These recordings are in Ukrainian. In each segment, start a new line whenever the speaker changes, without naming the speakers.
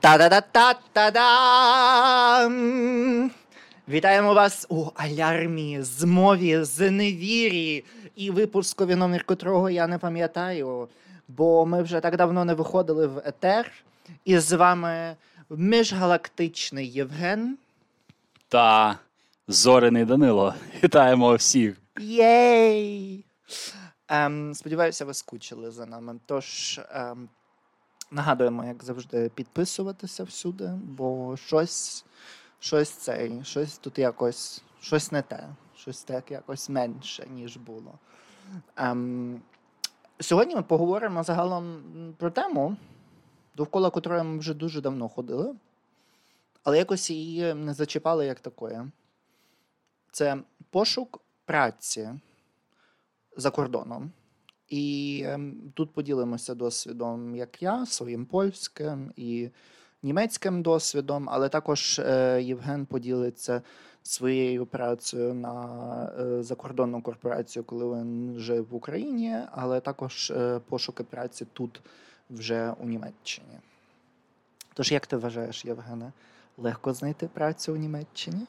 Та-да-да-та-та-дам! Вітаємо вас у алярмі, змові, зневірі і випускові номер котрого я не пам'ятаю, бо ми вже так давно не виходили в етер. І з вами міжгалактичний Євген.
Та зоряний Данило. Вітаємо всіх.
Єй! Ем, сподіваюся, ви скучили за нами. Тож ем, нагадуємо, як завжди, підписуватися всюди, бо щось, щось цей, щось тут якось, щось не те, щось так якось менше, ніж було. Ем, сьогодні ми поговоримо загалом про тему, довкола котрої ми вже дуже давно ходили, але якось її не зачіпали як такої. Це пошук праці за кордоном. І ем, тут поділимося досвідом, як я, своїм польським і німецьким досвідом, але також е, Євген поділиться своєю працею на е, закордонну корпорацію, коли він жив в Україні, але також е, пошуки праці тут вже у Німеччині. Тож, як ти вважаєш, Євгене, легко знайти працю у Німеччині?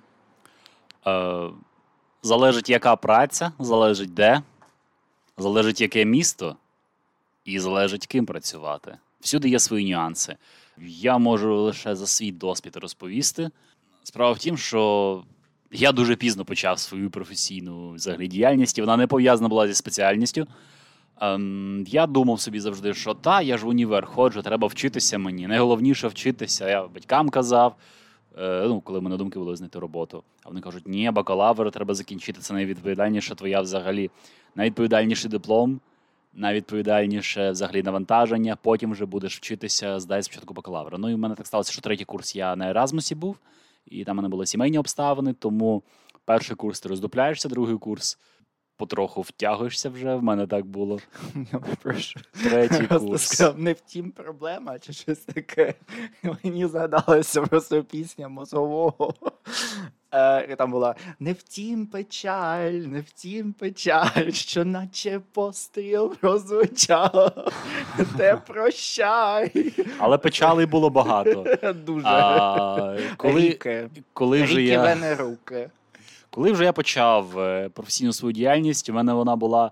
Залежить, яка праця, залежить де, залежить, яке місто, і залежить, ким працювати. Всюди є свої нюанси. Я можу лише за свій досвід розповісти. Справа в тім, що я дуже пізно почав свою професійну взагалі діяльність, і вона не пов'язана була зі спеціальністю. Ем, я думав собі завжди, що та, я ж в універ ходжу, треба вчитися мені. Найголовніше вчитися. Я батькам казав, ну, коли мене думки були знайти роботу. А вони кажуть, ні, бакалавр треба закінчити. Це найвідповідальніша твоя взагалі, найвідповідальніший диплом, найвідповідальніше взагалі навантаження. Потім вже будеш вчитися, здай спочатку бакалавра. Ну і в мене так сталося, що третій курс я на Еразмусі був, і там в мене були сімейні обставини. Тому перший курс ти роздупляєшся, другий курс. Потроху втягуєшся вже, в мене так було.
Прошу.
Третій курс.
сказав, не втім проблема, чи щось таке. Мені згадалася просто пісня мозгового. Е, там була не втім печаль, не втім печаль, що наче постріл прозвучало. Те прощай.
Але печалей було багато.
Дуже.
А, коли,
Ріки.
коли, вже я,
руки.
Коли вже я почав е, професійну свою діяльність, у мене вона була.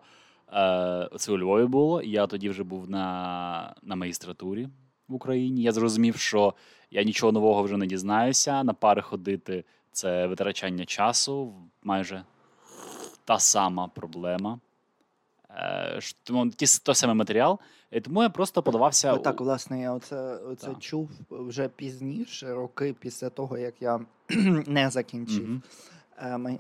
е, Це у Львові було. Я тоді вже був на, на магістратурі в Україні. Я зрозумів, що я нічого нового вже не дізнаюся. На пари ходити це витрачання часу, майже та сама проблема. Е, Тому ті, той самий матеріал. І тому я просто подавався. у-
Так, власне, я оце, оце чув вже пізніше, роки після того, як я не закінчив
Мгм.
е,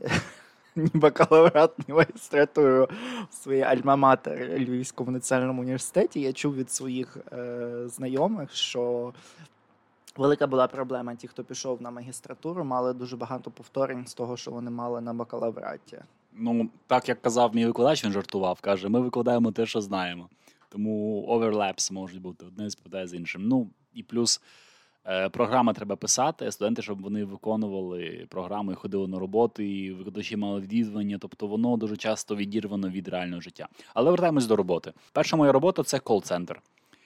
ні бакалаврат, ні магістратуру в своїй альма-матер Львівському національному університеті. Я чув від своїх е, знайомих, що велика була проблема. Ті, хто пішов на магістратуру, мали дуже багато повторень з того, що вони мали на бакалавраті.
Ну, так як казав мій викладач, він жартував, каже: ми викладаємо те, що знаємо. Тому overlaps можуть бути одне співпадає з іншим. Ну і плюс програми треба писати, студенти, щоб вони виконували програму і ходили на роботу, і викладачі мали відвідування. Тобто воно дуже часто відірвано від реального життя. Але вертаємось до роботи. Перша моя робота це кол-центр.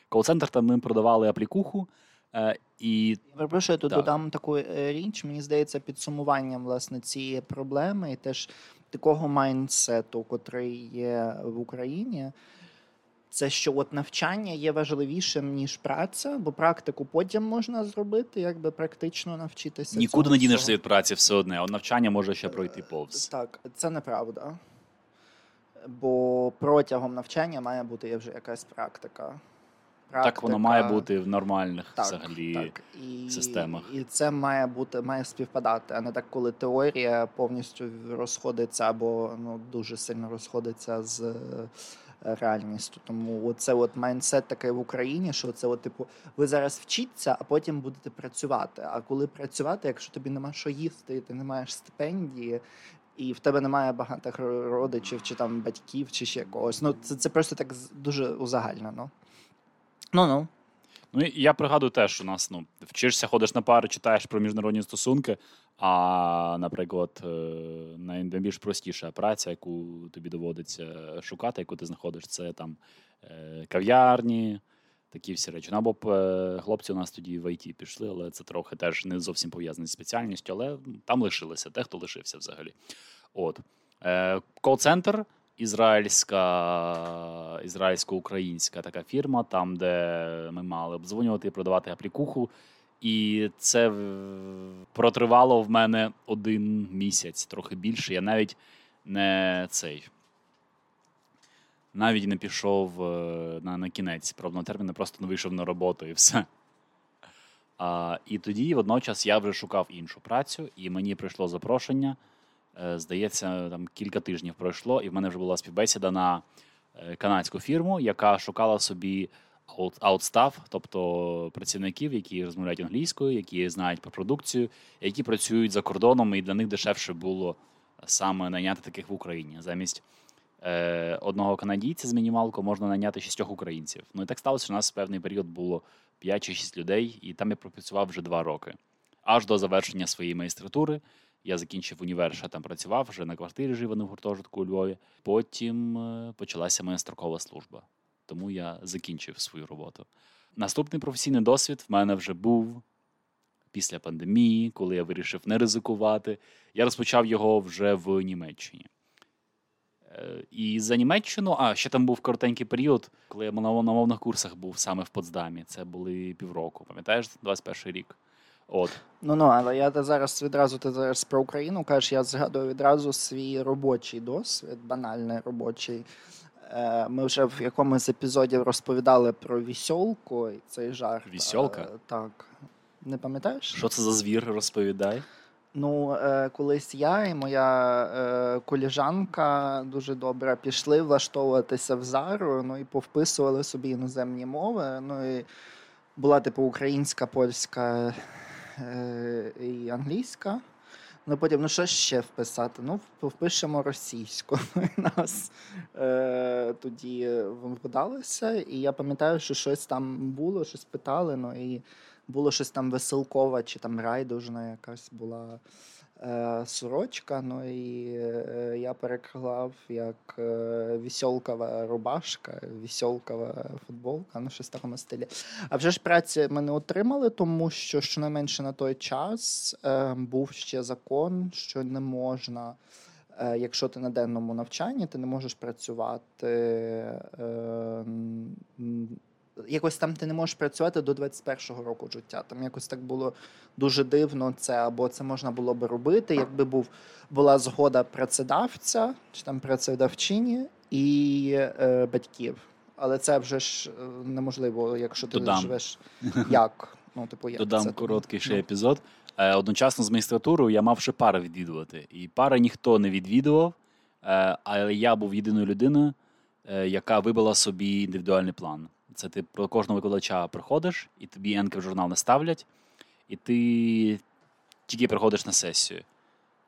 Кол-центр там ми продавали аплікуху. Е, і
перепрошую, я тут
Так.
додам таку е, річ. Мені здається, підсумуванням власне цієї проблеми і теж такого майндсету, котрий є в Україні. Це що от навчання є важливішим ніж праця, бо практику потім можна зробити, якби практично навчитися.
нікуди не дінешся від праці все одне, а навчання може ще пройти повз.
Так, це неправда. Бо протягом навчання має бути вже якась практика.
Так воно має бути в нормальних
так,
взагалі.
так. І,
системах.
І це має бути має співпадати, а не так, коли теорія повністю розходиться або ну дуже сильно розходиться з е, реальністю. Тому це от майндсет такий в Україні, що це от, типу, ви зараз вчіться, а потім будете працювати. А коли працювати, якщо тобі нема що їсти, ти не маєш стипендії. І в тебе немає багатих родичів, чи там батьків, чи ще когось. Ну, це, це просто так дуже узагальнено. Ну ну.
Ну, і я пригадую теж, у нас ну, вчишся, ходиш на пари, читаєш про міжнародні стосунки. А, наприклад, е, найбільш простіша праця, яку тобі доводиться шукати, яку ти знаходиш, це там е, кав'ярні, Такі всі речі. Ну, або е, хлопці у нас тоді в ІТ пішли, але це трохи теж не зовсім пов'язано з спеціальністю, але там лишилися, те, хто лишився взагалі. От. Кол-центр, ізраїльська, ізраїльсько-українська така фірма, там, де ми мали обдзвонювати і продавати аплікуху. І це протривало в мене один місяць, трохи більше. Я навіть не цей. Навіть не пішов е, на на кінець пробного терміну, просто не вийшов на роботу і все. А, І тоді водночас я вже шукав іншу працю, і мені прийшло запрошення. Е, здається, там кілька тижнів пройшло, і в мене вже була співбесіда на е, канадську фірму, яка шукала собі аутстаф, тобто працівників, які розмовляють англійською, які знають про продукцію, які працюють за кордоном, і для них дешевше було саме найняти таких в Україні. Замість е, одного канадійця з мінімалкою можна найняти шістьох українців. Ну і так сталося, що у нас в певний період було 5 чи 6 людей, і там я пропрацював вже 2 роки. Аж до завершення своєї майстратури. Я закінчив універ, ще там працював, вже на квартирі жив в гуртожитку у Львові. Потім е, почалася моя строкова служба тому я закінчив свою роботу. Наступний професійний досвід в мене вже був після пандемії, коли я вирішив не ризикувати. Я розпочав його вже в Німеччині. Е, і за Німеччину, а ще там був коротенький період, коли я на мовних курсах був саме в Потсдамі. Це були півроку. Пам'ятаєш, 21 рік. От.
Ну ну, але я зараз відразу ти зараз про Україну кажеш, я згадую відразу свій робочий досвід, банальний робочий. Е, ми вже в якомусь епізоді розповідали про вісьолку і цей жарт.
Вісьолка?
Е, так. Не пам'ятаєш?
Що це за звір розповідай?
Ну, е, колись я і моя коліжанка дуже добре пішли влаштовуватися в зару, ну і повписували собі іноземні мови. Ну і була типу українська, польська і англійська. Ну потім, ну що ще вписати? Ну, впишемо російську. Нас е, тоді вдалося. І я пам'ятаю, що щось там було, щось питали, ну і було щось там веселкова чи там райдужна якась була е, сорочка. Ну і е, я переклав як е, вісьолкова рубашка, вісьолкова футболка, ну щось в такому стилі. А вже ж праці ми не отримали, тому що щонайменше на той час е, був ще закон, що не можна. Е, якщо ти на денному навчанні, ти не можеш працювати е, якось там ти не можеш працювати до 21-го року життя. Там якось так було дуже дивно це, або це можна було би робити, якби був була згода працедавця чи там працедавчині і е, батьків. Але це вже ж е, неможливо, якщо ти
Додам.
живеш як. Ну, типу, як
Додам
це
короткий ще
ну.
епізод. Е, одночасно з магістратурою я мав ще пари відвідувати. І пари ніхто не відвідував, е, але я був єдиною людиною, яка вибила собі індивідуальний план. Це ти про кожного викладача приходиш, і тобі енки в журнал не ставлять, і ти тільки приходиш на сесію.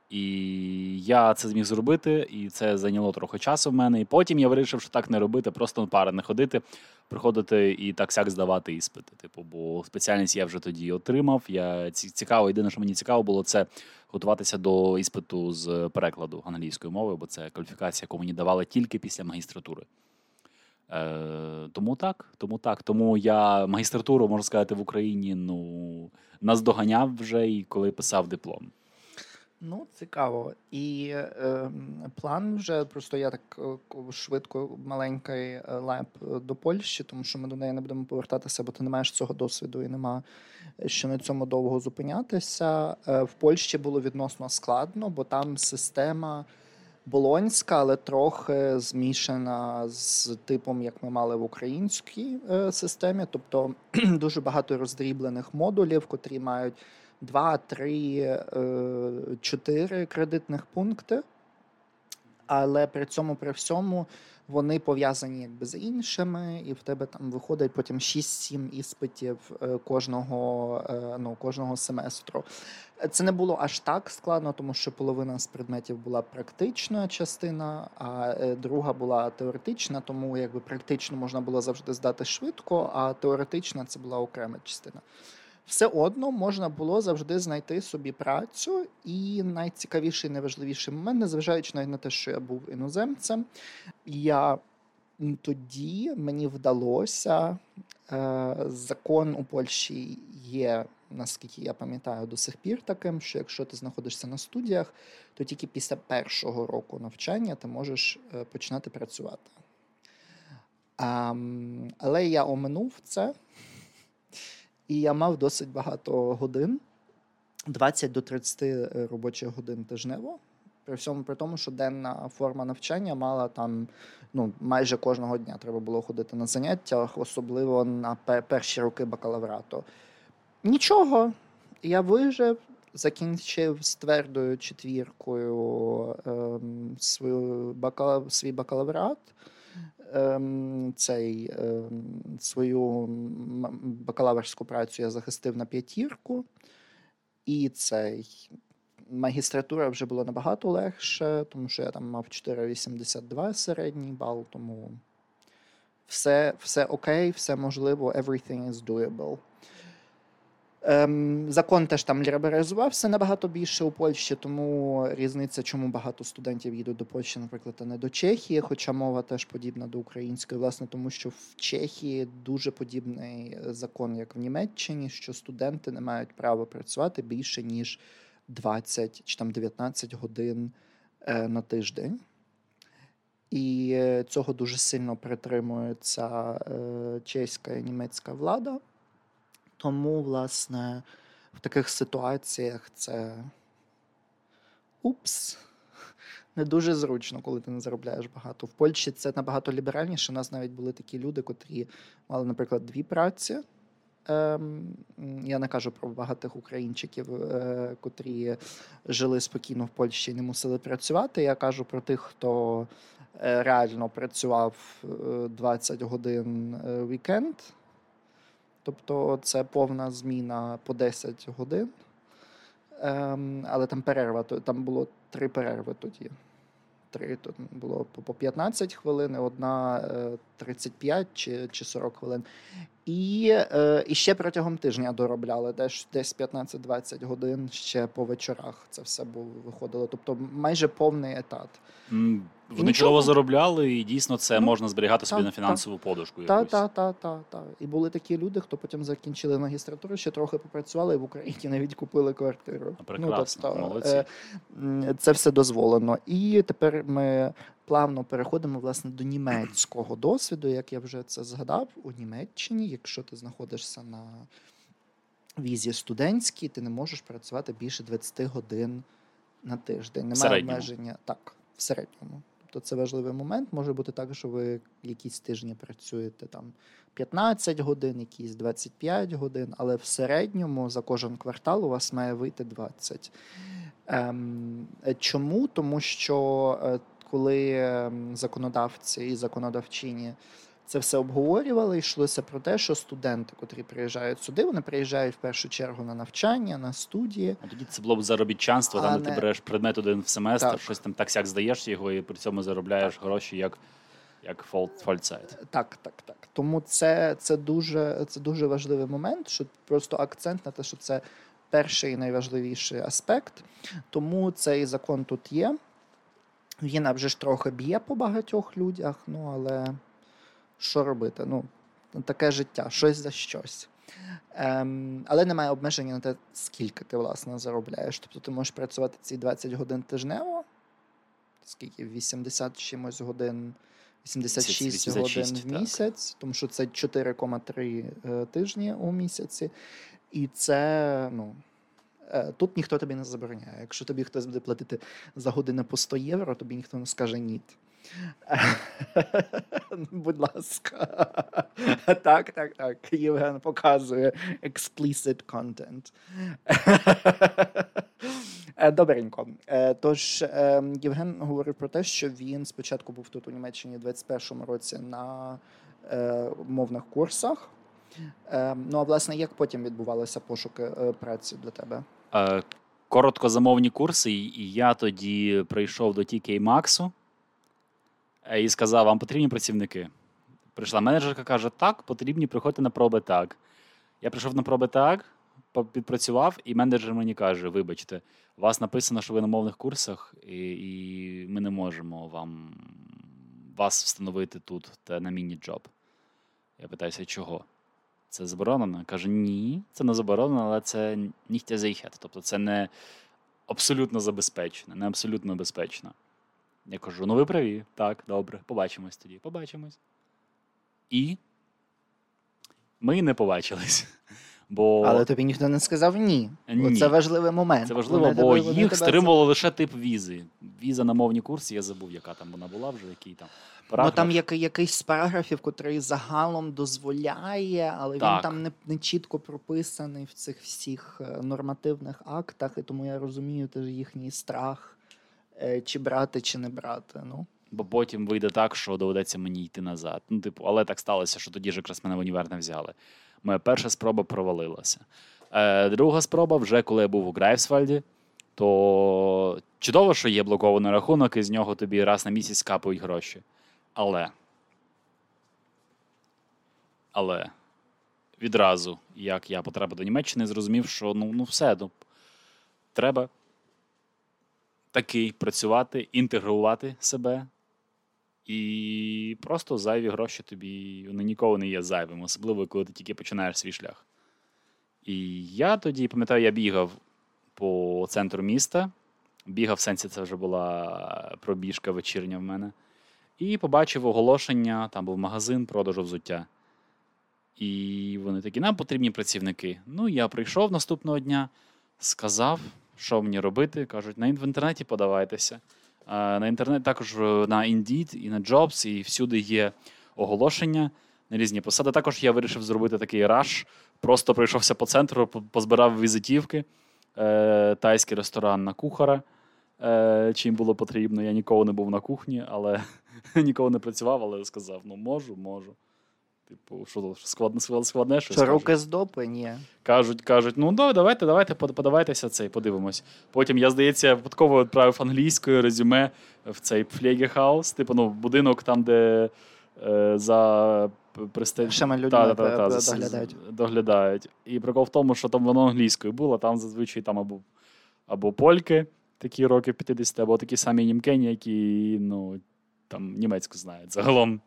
І я це зміг зробити, і це зайняло трохи часу в мене. І потім я вирішив, що так не робити, просто на пари не ходити, приходити і так сяк здавати іспити. Типу, бо спеціальність я вже тоді отримав. Я цікаво, єдине, що мені цікаво було, це готуватися до іспиту з перекладу англійської мови, бо це кваліфікація, яку мені давали тільки після магістратури. Е, Тому так, тому так. Тому я магістратуру, можна сказати, в Україні ну, наздоганяв вже і коли писав диплом.
Ну, цікаво. І е, план вже просто я так е, швидко маленький е, леп до Польщі, тому що ми до неї не будемо повертатися, бо ти не маєш цього досвіду і нема що на цьому довго зупинятися. Е, в Польщі було відносно складно, бо там система болонська, але трохи змішана з типом, як ми мали в українській е, системі. Тобто дуже багато роздріблених модулів, котрі мають 2, 3, 4 кредитних пункти. Але при цьому при всьому вони пов'язані якби з іншими, і в тебе там виходить потім 6-7 іспитів е, кожного е, ну, кожного семестру. Це не було аж так складно, тому що половина з предметів була практична частина, а е, друга була теоретична, тому якби практично можна було завжди здати швидко, а теоретична це була окрема частина все одно можна було завжди знайти собі працю. І найцікавіший, найважливіший момент, незважаючи навіть на те, що я був іноземцем, я тоді мені вдалося Е, закон у Польщі є, наскільки я пам'ятаю, до сих пір таким, що якщо ти знаходишся на студіях, то тільки після першого року навчання ти можеш е, починати працювати. Але я оминув це, і я мав досить багато годин, 20 до 30 робочих годин тижнево. При всьому при тому, що денна форма навчання мала там ну, майже кожного дня треба було ходити на заняття, особливо на перші роки бакалаврату. Нічого, я вижив, закінчив з твердою четвіркою ем, свою бакала, свій бакалаврат. Ем, цей, ем, Свою бакалаврську працю я захистив на п'ятірку. І цей магістратура вже було набагато легше, тому що я там мав 4,82 середній бал, тому все все окей, все можливо, everything is doable. Ем, Закон теж там лібералізувався набагато більше у Польщі, тому різниця, чому багато студентів їдуть до Польщі, наприклад, а не до Чехії, хоча мова теж подібна до української, власне, тому що в Чехії дуже подібний закон, як в Німеччині, що студенти не мають права працювати більше ніж 20 чи там 19 годин е, на тиждень. І цього дуже сильно притримується е, чеська і німецька влада. Тому, власне, в таких ситуаціях це упс. Не дуже зручно, коли ти не заробляєш багато. В Польщі це набагато ліберальніше. У нас навіть були такі люди, котрі мали, наприклад, дві праці. Ем, я не кажу про багатих українчиків, е, котрі жили спокійно в Польщі і не мусили працювати. Я кажу про тих, хто е, реально працював 20 е, годин вікенд. Тобто це повна зміна по 10 годин. Ем, але там перерва, там було три перерви тоді. Три тут було по 15 хвилин, одна 35 чи чи 40 хвилин. І е, і ще протягом тижня доробляли десь десь 15-20 годин ще по вечорах. Це все було виходило. Тобто майже повний етат.
Mm, вони чудово заробляли, і дійсно це ну, можна зберігати собі та, на фінансову
та,
подушку.
Так, так, так, так. Та. І були такі люди, хто потім закінчили магістратуру, ще трохи попрацювали і в Україні навіть купили квартиру.
Прекрасно, ну, тобто,
молодці. Це все дозволено. І тепер ми плавно переходимо власне до німецького досвіду, як я вже це згадав, у Німеччині, якщо ти знаходишся на візі студентській, ти не можеш працювати більше 20 годин на тиждень. Немає обмеження так, в середньому. Тобто це важливий момент. Може бути так, що ви якісь тижні працюєте там 15 годин, якісь 25 годин, але в середньому за кожен квартал у вас має вийти 20. Ем, Чому? Тому що е, коли ем, законодавці і законодавчині це все обговорювали, йшлося про те, що студенти, котрі приїжджають сюди, вони приїжджають в першу чергу на навчання, на студії.
А тоді це було б заробітчанство, там не... ти береш предмет один в семестр, так. щось там так сяк здаєш його, і при цьому заробляєш так. гроші як як фольцайт.
Так, так, так. Тому це це, дуже це дуже важливий момент, що просто акцент на те, що це перший і найважливіший аспект. Тому цей закон тут є. Він вже ж трохи б'є по багатьох людях, ну але що робити? Ну, Таке життя, щось за щось. Ем, Але немає обмеження на те, скільки ти власне заробляєш. Тобто ти можеш працювати ці 20 годин тижнево, скільки 80 чимось годин, 86, 86 годин в місяць, тому що це 4,3 е, тижні у місяці. І це, ну. Е, тут ніхто тобі не забороняє. Якщо тобі хтось буде платити за годину по 100 євро, тобі ніхто не скаже ні. Будь ласка. Так, так, так. Євген показує explicit content. Е, добренько. Е, тож Євген говорив про те, що він спочатку був тут у Німеччині в 21-му році на мовних курсах. Ну а власне, як потім відбувалися пошуки праці для тебе?
Е, короткозамовні курси, і я тоді прийшов до TK Максу е, і сказав: вам потрібні працівники. Прийшла менеджерка, каже: так, потрібні, приходьте на проби так. Я прийшов на проби так, підпрацював, і менеджер мені каже: вибачте, у вас написано, що ви на мовних курсах, і і ми не можемо вам вас встановити тут та на міні-джоб. Я питаюся, чого? Це заборонено. Каже, ні, це не заборонено, але це ніхтя зайхет. Тобто це не абсолютно забезпечено, не абсолютно безпечно. Я кажу: ну ви праві, так, добре, побачимось тоді, побачимось. І ми не побачились. Бо
Але тобі ніхто не сказав ні.
Ні.
Це важливий момент.
це важливо,
Вони
бо їх стримувало лише тип візи. Віза на мовні курси, я забув, яка там вона була вже, який там.
Ну
параграф.
там є якийсь з параграфів, котрий загалом дозволяє, але він там не, не чітко прописаний в цих всіх е, нормативних актах, і тому я розумію теж їхній страх, е, чи брати, чи не брати. Ну.
Бо потім вийде так, що доведеться мені йти назад. Ну, типу, але так сталося, що тоді ж якраз мене в універ не взяли. Моя перша спроба провалилася. Е, друга спроба, вже коли я був у Грайфсвальді, то чудово, що є блокований рахунок, і з нього тобі раз на місяць капають гроші. Але. Але відразу, як я потрапив до Німеччини, зрозумів, що ну, ну все, ну, треба таки працювати, інтегрувати себе. І просто зайві гроші тобі вони ніколи не є зайвими, особливо коли ти тільки починаєш свій шлях. І я тоді, пам'ятаю, я бігав по центру міста. Бігав в сенсі, це вже була пробіжка вечірня в мене. І побачив оголошення, там був магазин продажу взуття. І вони такі, нам потрібні працівники. Ну, я прийшов наступного дня, сказав, що мені робити. Кажуть, в інтернеті подавайтеся. На інтернет також е, на Indeed і на Jobs, і всюди є оголошення на різні посади. Також я вирішив зробити такий раш. Просто пройшовся по центру, позбирав візитівки, е, тайський ресторан на кухара. Е, чим було потрібно. Я ніколи не був на кухні, але ніколи не працював, але сказав: ну можу, можу. Типу, що складне, складне щось.
Що руки здоплені.
Кажуть, кажуть, ну давайте, давайте, под- подавайтеся цей, подивимось. Потім я, здається, випадково відправив англійською резюме в цей Пфлегехаус, типу, ну, будинок там, де за пристель...
Всіма людьми
Та, та, та, та,
д-
з-
доглядають.
доглядають. І прикол в тому, що там воно англійською було, там зазвичай там або, або польки, такі років 50, або такі самі німкені, які ну, там німецьку знають загалом.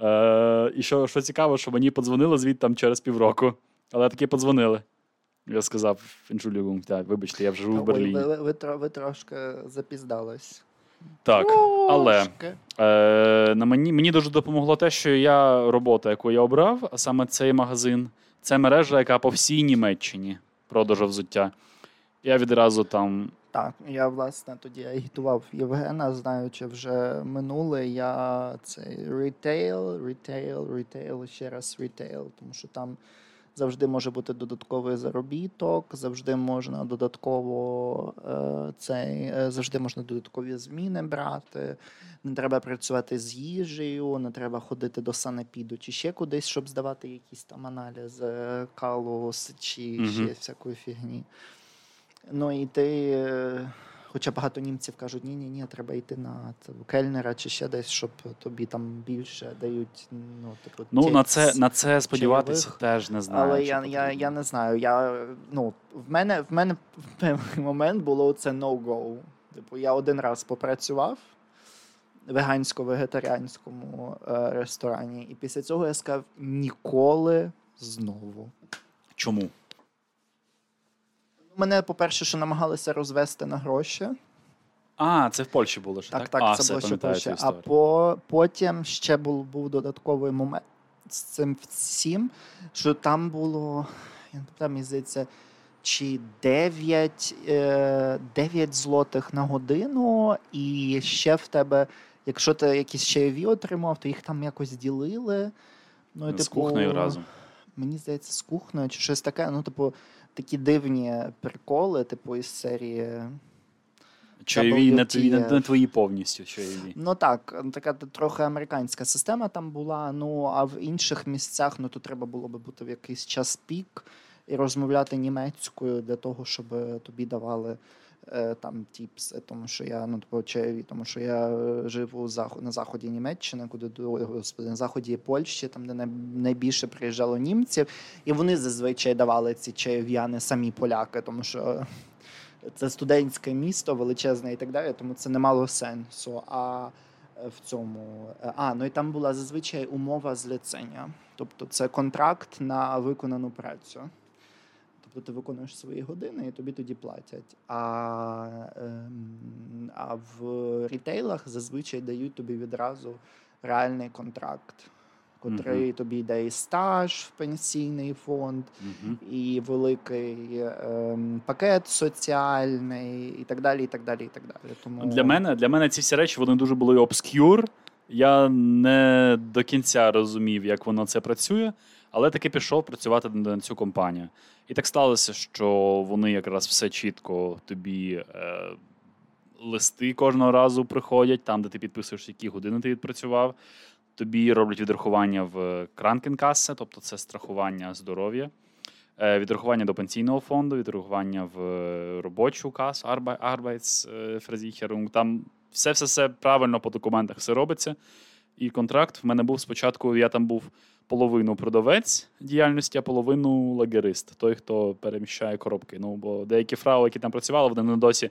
Е, і що, що цікаво, що мені подзвонили звідти там через півроку. Але таки подзвонили. Я сказав Entschuldigung, так, вибачте, я вже живу в Берліні.
ви, ви, ви, ви трошки запізднились.
Так, але е, на мені, мені дуже допомогло те, що я робота, яку я обрав, а саме цей магазин, це мережа, яка по всій Німеччині продажу взуття. Я відразу там
Так, я власне тоді агітував Євгена, знаючи вже минуле. Я цей retail, retail, retail, ще раз retail, тому що там завжди може бути додатковий заробіток, завжди можна додатково е, цей, е, завжди можна додаткові зміни брати. Не треба працювати з їжею, не треба ходити до санепіду чи ще кудись, щоб здавати якісь там аналізи калу, чи
Мгм.
ще всякої фігні. Ну і ти, е, хоча багато німців кажуть, ні, ні, ні, треба йти на кельнера чи ще десь, щоб тобі там більше дають. Ну, типу,
ну, на це, на це сподіватися
чайових.
теж не знаю.
Але я, я, я не знаю. Я, ну, в мене в мене в певний момент було це no-go. Типу, я один раз попрацював в вегансько-вегетаріанському е, ресторані, і після цього я сказав ніколи знову.
Чому?
Мене, по-перше, що намагалися розвести на гроші.
А, це в Польщі було ж, так?
Так, так,
а,
це
все,
було ще Польща.
цю
А по, потім ще був, був додатковий момент з цим всім, що там було, я не пам'ятаю, здається, чи 9, е, 9 злотих на годину, і ще в тебе, якщо ти якісь чайові отримав, то їх там якось ділили. Ну, і,
з
типу,
кухнею разом.
Мені здається, з кухнею чи щось таке. Ну, типу, такі дивні приколи, типу, із серії.
Чайові не твої, не, твої повністю чайові.
Ну так, така трохи американська система там була. Ну а в інших місцях ну то треба було би бути в якийсь час пік і розмовляти німецькою для того, щоб тобі давали е, там тіпси. Тому що я ну типу, чайові, тому що я е, живу на заході Німеччини, куди господи, на заході Польщі, там де найбільше приїжджало німців, і вони зазвичай давали ці не самі поляки, тому що. Це студентське місто величезне і так далі, тому це не мало сенсу. А е, в цьому. Е, А, ну і там була зазвичай умова зліцення. Тобто це контракт на виконану працю. Тобто ти виконуєш свої години і тобі тоді платять. А, ем, а в рітейлах зазвичай дають тобі відразу реальний контракт, котрий тобі йде і стаж в пенсійний фонд,
Мгм.
і великий ем, пакет соціальний, і так далі. і так далі, і так далі. Тому
Для мене, для мене ці всі речі вони дуже були обскюр. Я не до кінця розумів, як воно це працює, але таки пішов працювати на цю компанію. І так сталося, що вони якраз все чітко тобі е, листи кожного разу приходять, там, де ти підписуєш, які години ти відпрацював. Тобі роблять відрахування в Кранкенкасе, тобто це страхування здоров'я, е, відрахування до пенсійного фонду, відрахування в е, робочу касу, Arbeitsversicherung. Там все, все, все правильно по документах все робиться. І контракт в мене був спочатку, я там був половину продавець діяльності, а половину лагерист, той, хто переміщає коробки. Ну, бо деякі фрау, які там працювали, вони досі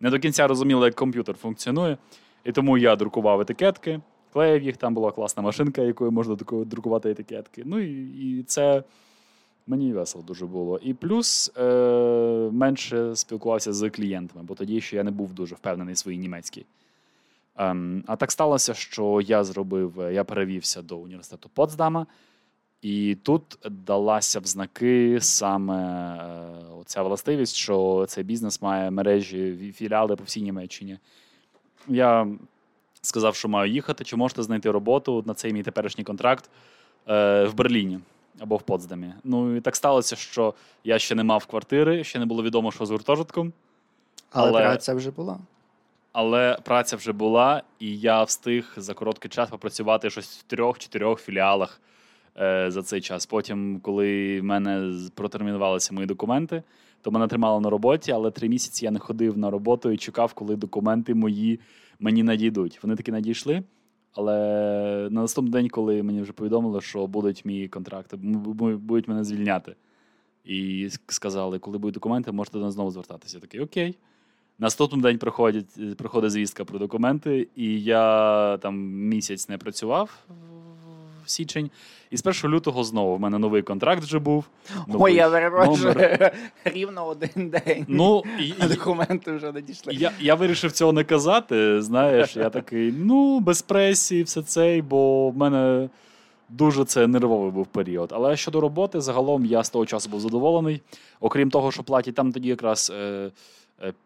не до кінця розуміли, як комп'ютер функціонує. І тому я друкував етикетки, клеїв їх, там була класна машинка, якою можна друкувати етикетки. Ну і, і це мені весело дуже було. І плюс е, менше спілкувався з клієнтами, бо тоді ще я не був дуже впевнений в своїй німецькій. Ем, а так сталося, що я зробив, е, я перевівся до університету Потсдама, і тут далася в знаки саме е, оця властивість, що цей бізнес має мережі філіали по всій Німеччині. Я сказав, що маю їхати, чи можете знайти роботу на цей мій теперішній контракт е, в Берліні або в Потсдамі. Ну і так сталося, що я ще не мав квартири, ще не було відомо, що з гуртожитком.
але,
але-
праця вже була.
Але праця вже була, і я встиг за короткий час попрацювати щось в трьох-чотирьох філіалах е, за цей час. Потім, коли в мене протермінувалися мої документи, то мене тримало на роботі, але три місяці я не ходив на роботу і чекав, коли документи мої мені надійдуть. Вони таки надійшли. Але на наступний день, коли мені вже повідомили, що будуть мої контракти, будуть мене звільняти. І сказали, коли будуть документи, можете до нас знову звертатися. Я такий, окей. Наступний день приходять, приходить звістка про документи, і я там місяць не працював в січень. І з 1 лютого знову в мене новий контракт вже був.
Ой, я перепрошую. Рівно один день.
Ну, і,
а документи вже надійшли.
я, я вирішив цього не казати. Знаєш, я такий, ну, без пресі, все це, бо в мене дуже це нервовий був період. Але щодо роботи, загалом я з того часу був задоволений. Окрім того, що платять там тоді якраз е, е,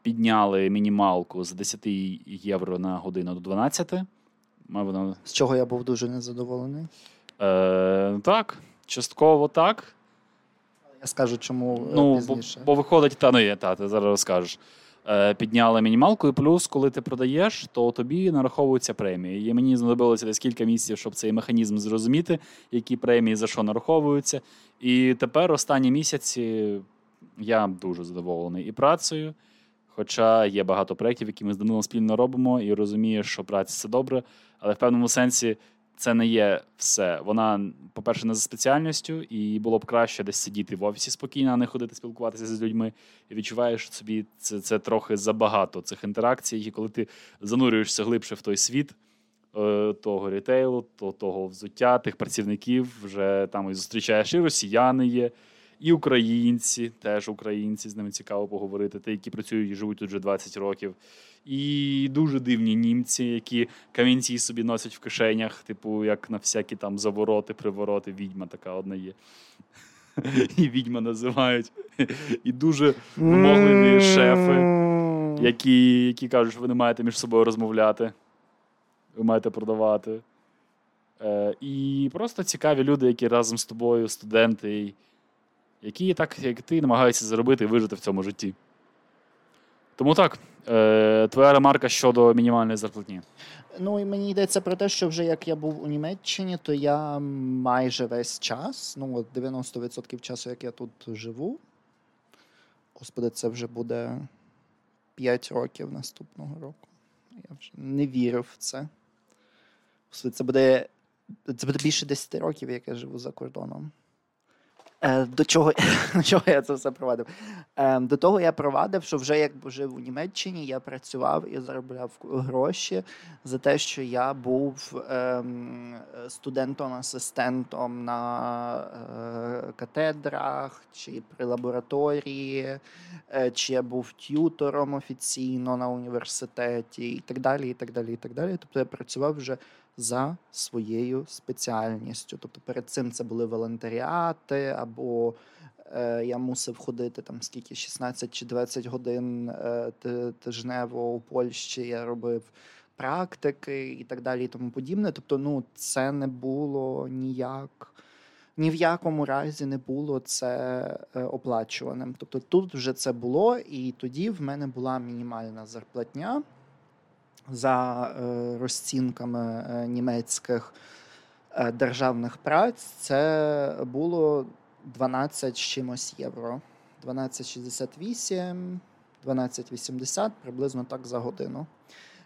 підняли мінімалку з 10 євро на годину до 12. Мав воно
З чого я був дуже незадоволений.
Е, так, частково так.
Я скажу, чому е,
Ну, бо,
пізніше.
бо виходить, та ну є, та, ти зараз розкажеш. Е, підняли мінімалку, і плюс, коли ти продаєш, то тобі нараховуються премії. І мені знадобилося десь кілька місяців, щоб цей механізм зрозуміти, які премії за що нараховуються. І тепер останні місяці я дуже задоволений і працею. Хоча є багато проєктів, які ми з Данилом спільно робимо, і розумію, що праця це добре, але в певному сенсі це не є все. Вона, по-перше, не за спеціальністю, і було б краще десь сидіти в офісі спокійно, а не ходити спілкуватися з людьми. І відчуваєш що собі це, це трохи забагато цих інтеракцій, і коли ти занурюєшся глибше в той світ е, того рітейлу, то, того взуття, тих працівників, вже там і зустрічаєш і росіяни є. І українці, теж українці, з ними цікаво поговорити, ті, які працюють і живуть тут вже 20 років. І дуже дивні німці, які камінці собі носять в кишенях, типу, як на всякі там завороти, привороти. Відьма така одна є. І відьма називають. І дуже вимогливі шефи, які, які кажуть, що ви не маєте між собою розмовляти, ви маєте продавати. Е, і просто цікаві люди, які разом з тобою, студенти, які так, як ти, намагаються заробити і вижити в цьому житті. Тому так, е, твоя ремарка щодо мінімальної зарплатні.
Ну і мені йдеться про те, що вже як я був у Німеччині, то я майже весь час, ну от 90% часу, як я тут живу. Господи, це вже буде 5 років наступного року. Я вже не вірив в це. Це буде, це буде більше 10 років, як я живу за кордоном. Е, До чого, до чого я це все провадив? Е, До того я провадив, що вже як жив у Німеччині, я працював і заробляв гроші за те, що я був ем, студентом-асистентом на е, катедрах чи при лабораторії, чи я був т'ютором офіційно на університеті, і так далі. і так далі, і так далі. Тобто я працював вже за своєю спеціальністю. Тобто перед цим це були волонтеріати, або е, я мусив ходити там скільки 16 чи 20 годин е, тижнево у Польщі. Я робив практики і так далі, і тому подібне. Тобто, ну це не було ніяк. Ні в якому разі не було це е, оплачуваним. Тобто тут вже це було, і тоді в мене була мінімальна зарплатня за е, розцінками е, німецьких е, державних праць. Це було 12 з чимось євро. 12,68, 12,80, приблизно так за годину.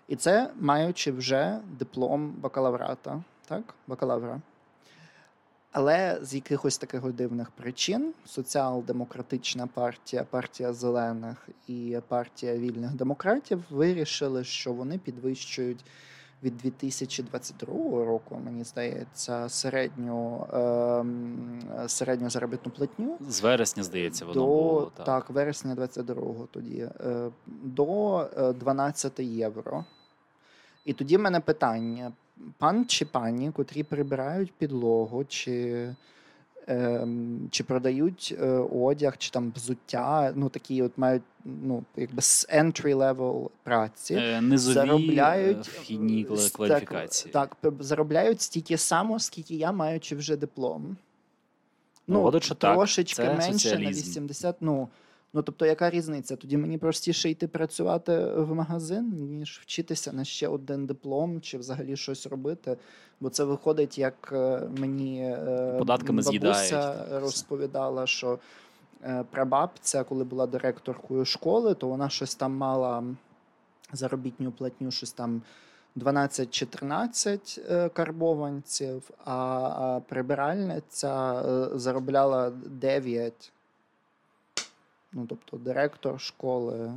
І це маючи вже диплом бакалаврата, так? Бакалавра. Але з якихось таких дивних причин соціал-демократична партія, партія зелених і партія вільних демократів вирішили, що вони підвищують від 2022 року, мені здається, середню, ем, середню заробітну платню
З вересня, здається, воно
до
було. Так.
так, вересня 22-го тоді е, до е, 12 євро. І тоді в мене питання: пан чи пані, котрі прибирають підлогу, чи, ем, чи продають е, одяг, чи там взуття, ну такі от мають ну, якби з entry level праці.
Е, Низові
заробляють
е, вхідні
е, так,
кваліфікації.
Так, заробляють стільки само, скільки я, маючи вже диплом.
Ну, так,
трошечки менше
соціалізм.
на 80. Ну, ну тобто, яка різниця? Тоді мені простіше йти працювати в магазин, ніж вчитися на ще один диплом чи взагалі щось робити. Бо це виходить, як е, мені е,
Податками
бабуся розповідала, що е, прабабця, коли була директоркою школи, то вона щось там мала заробітню платню, щось там 12 чи 13 карбованців, а, прибиральниця заробляла 9. Ну, тобто директор школи.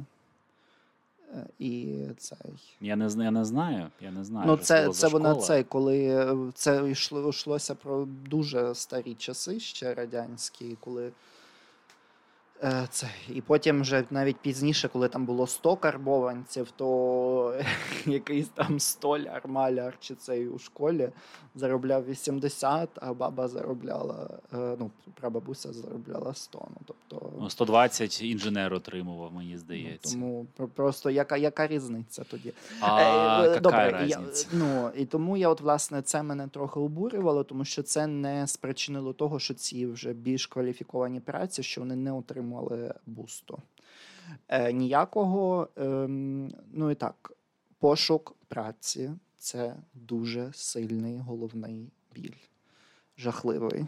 е, І цей.
Я не, я не знаю. Я не знаю.
Ну, це, це вона цей, коли е, це йшло, йшлося про дуже старі часи, ще радянські, коли. Е, Це, і потім вже навіть пізніше, коли там було 100 карбованців, то якийсь там столяр, маляр чи цей у школі заробляв 80, а баба заробляла, е, ну, прабабуся заробляла 100. Ну, тобто,
Ну, 120 інженер отримував, мені
ну,
здається.
тому про- просто яка, яка різниця тоді?
А
Е,
яка
Добре, я, ну і тому я, от власне, це мене трохи обурювало, тому що це не спричинило того, що ці вже більш кваліфіковані праці, що вони не отримували бусту. Е, ніякого, ем, ну і так, пошук праці це дуже сильний головний біль, жахливий.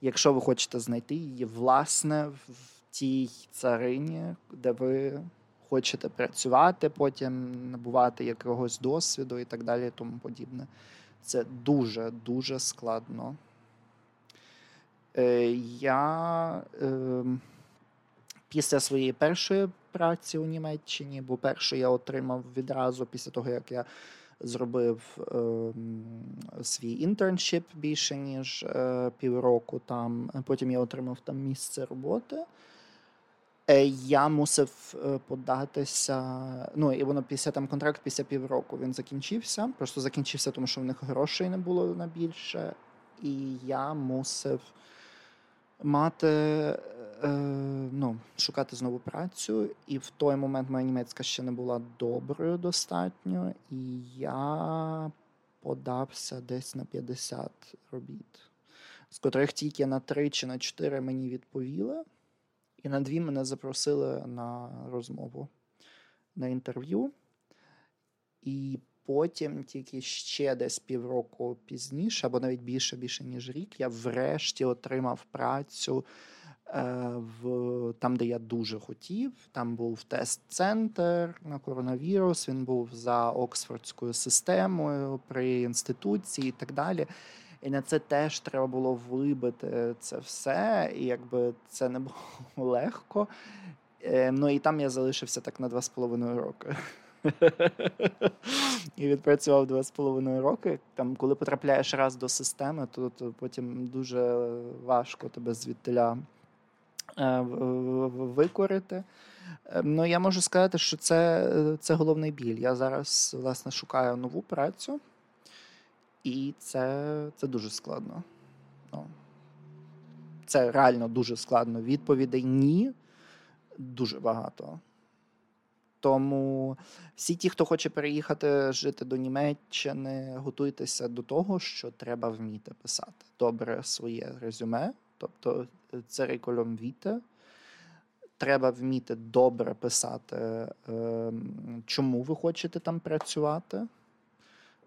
Якщо ви хочете знайти її, власне, в тій царині, де ви хочете працювати, потім набувати якогось досвіду і так далі, і тому подібне. Це дуже дуже складно. Е, я е, після своєї першої праці у Німеччині, бо першу я отримав відразу після того, як я зробив е, свій інтерншіп більше ніж е, півроку там. Потім я отримав там місце роботи. Е, Я мусив е, податися. Ну і воно після там контракт після півроку він закінчився. Просто закінчився, тому що в них грошей не було на більше. І я мусив мати, е, ну, шукати знову працю. І в той момент моя німецька ще не була доброю достатньо, і я подався десь на 50 робіт, з котрих тільки на 3 чи на 4 мені відповіли. І на дві мене запросили на розмову на інтерв'ю. І потім, тільки ще десь півроку пізніше, або навіть більше, більше ніж рік, я врешті отримав працю в, там, де я дуже хотів. Там був тест-центр на коронавірус, він був за Оксфордською системою при інституції і так далі. І на це теж треба було вибити це все, і якби це не було легко. Е, ну і там я залишився так на два з половиною роки. І відпрацював два з половиною роки. Там, коли потрапляєш раз до системи, то, то потім дуже важко тебе звідтиля е, викорити. Е, ну, я можу сказати, що це це головний біль. Я зараз власне шукаю нову працю, і це це дуже складно. Ну, Це реально дуже складно. Відповідей ні дуже багато. Тому всі ті, хто хоче переїхати жити до Німеччини, готуйтеся до того, що треба вміти писати добре своє резюме, тобто е, це реколом віте. Треба вміти добре писати, ем, чому ви хочете там працювати,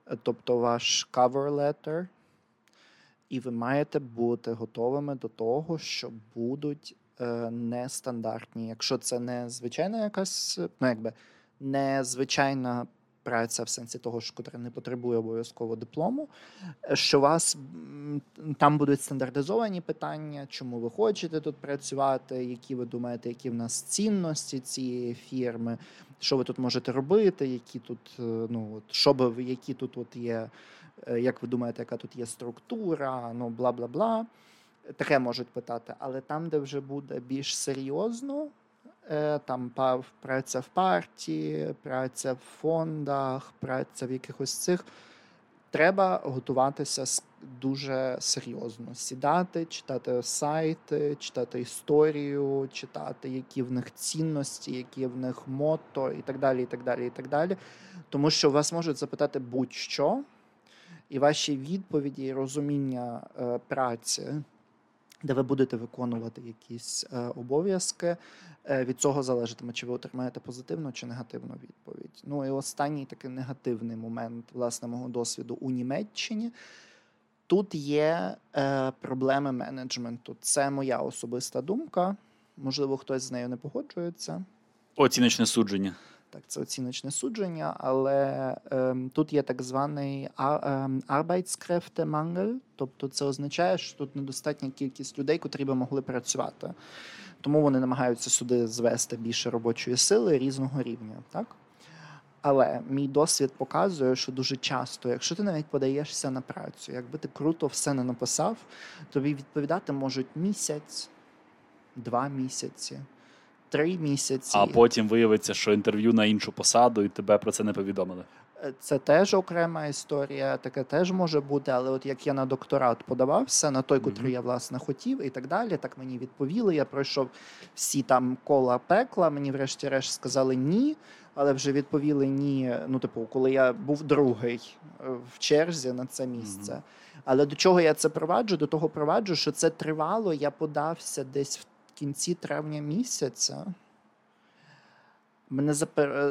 е, тобто ваш cover letter. І ви маєте бути готовими до того, що будуть Е, нестандартні. Якщо це не звичайна якась, ну якби не звичайна праця в сенсі того, що котра не потребує обов'язково диплому, е, що вас там будуть стандартизовані питання, чому ви хочете тут працювати, які ви думаєте, які в нас цінності цієї фірми, що ви тут можете робити, які тут, е, ну от що би які тут от є, як ви думаєте, яка тут є структура, ну бла бла бла таке можуть питати, але там, де вже буде більш серйозно, е, там праця в партії, праця в фондах, праця в якихось цих. Треба готуватися дуже серйозно. Сідати, читати сайти, читати історію, читати, які в них цінності, які в них мото, і так далі. і так далі, і так далі. Тому що вас можуть запитати будь-що, і ваші відповіді і розуміння е, праці де ви будете виконувати якісь е, обов'язки. Е, від цього залежатиме, чи ви отримаєте позитивну чи негативну відповідь. Ну і останній такий негативний момент власне мого досвіду у Німеччині. Тут є е, проблеми менеджменту. Це моя особиста думка. Можливо, хтось з нею не погоджується.
Оціночне судження.
Так, це оціночне судження, але ем, тут є так званий ем, Arbeitskräftemangel, тобто це означає, що тут недостатня кількість людей, котрі би могли працювати. Тому вони намагаються сюди звести більше робочої сили різного рівня. Так? Але мій досвід показує, що дуже часто, якщо ти навіть подаєшся на працю, якби ти круто все не написав, тобі відповідати можуть місяць, два місяці три місяці.
А потім виявиться, що інтерв'ю на іншу посаду, і тебе про це не повідомили.
Е, це теж окрема історія, таке теж може бути. Але от як я на докторат подавався, на той, котрий mm-hmm. я власне хотів, і так далі, так мені відповіли. Я пройшов всі там кола пекла. Мені, врешті-решт, сказали ні, але вже відповіли ні. Ну, типу, коли я був другий е, в черзі на це місце. Mm-hmm. Але до чого я це проваджу? До того проваджу, що це тривало. Я подався десь в кінці травня місяця мене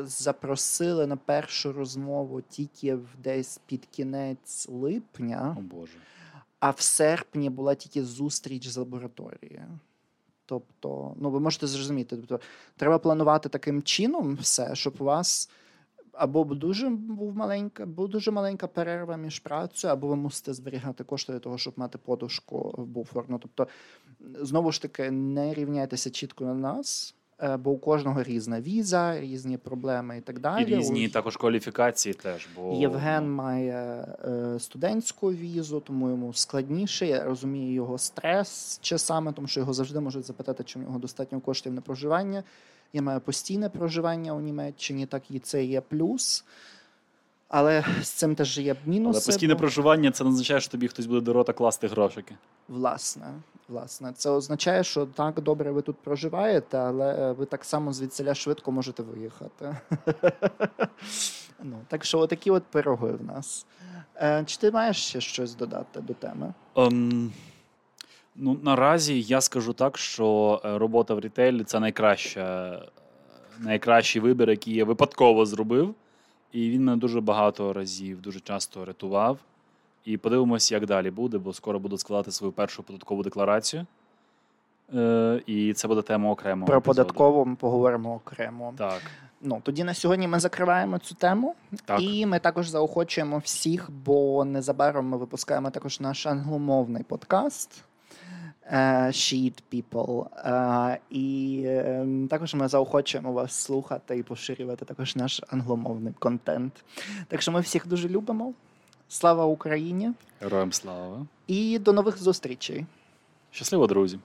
запросили на першу розмову тільки десь під кінець липня,
О Боже.
а в серпні була тільки зустріч з лабораторією. Тобто, ну ви можете зрозуміти, тобто треба планувати таким чином все, щоб у вас або дуже був маленька, був дуже маленька перерва між працею, або ви мусите зберігати кошти для того, щоб мати подушку в буфер. Ну, Тобто, знову ж таки, не рівняйтеся чітко на нас. Е, бо у кожного різна віза, різні проблеми і так далі.
І Різні у... також кваліфікації теж. Бо
Євген має е, студентську візу, тому йому складніше. Я розумію його стрес часами, тому що його завжди можуть запитати, чи в нього достатньо коштів на проживання. Я маю постійне проживання у Німеччині, так і це є плюс. Але з цим теж є мінуси.
Але постійне бо... проживання це не означає, що тобі хтось буде до рота класти грошики.
Власне, власне, це означає, що так добре ви тут проживаєте, але е, ви так само звідсиля швидко можете виїхати. ну, Так що, отакі от пироги в нас. Е, Чи ти маєш ще щось додати до теми?
Um... Ну, наразі я скажу так, що е, робота в рітейлі це найкраща, найкращий вибір, який я випадково зробив. І він мене дуже багато разів, дуже часто рятував. І подивимось, як далі буде, бо скоро буду складати свою першу податкову декларацію. Е, І це буде тема окремо.
Про податкову ми поговоримо окремо.
Так.
ну, тоді на сьогодні ми закриваємо цю тему.
Так.
І ми також заохочуємо всіх, бо незабаром ми випускаємо також наш англомовний подкаст. Е, Sheet People. Е, І е, також ми заохочуємо вас слухати і поширювати також наш англомовний контент. Так що ми всіх дуже любимо. Слава Україні!
Героям слава.
І до нових зустрічей!
Щасливо, друзі!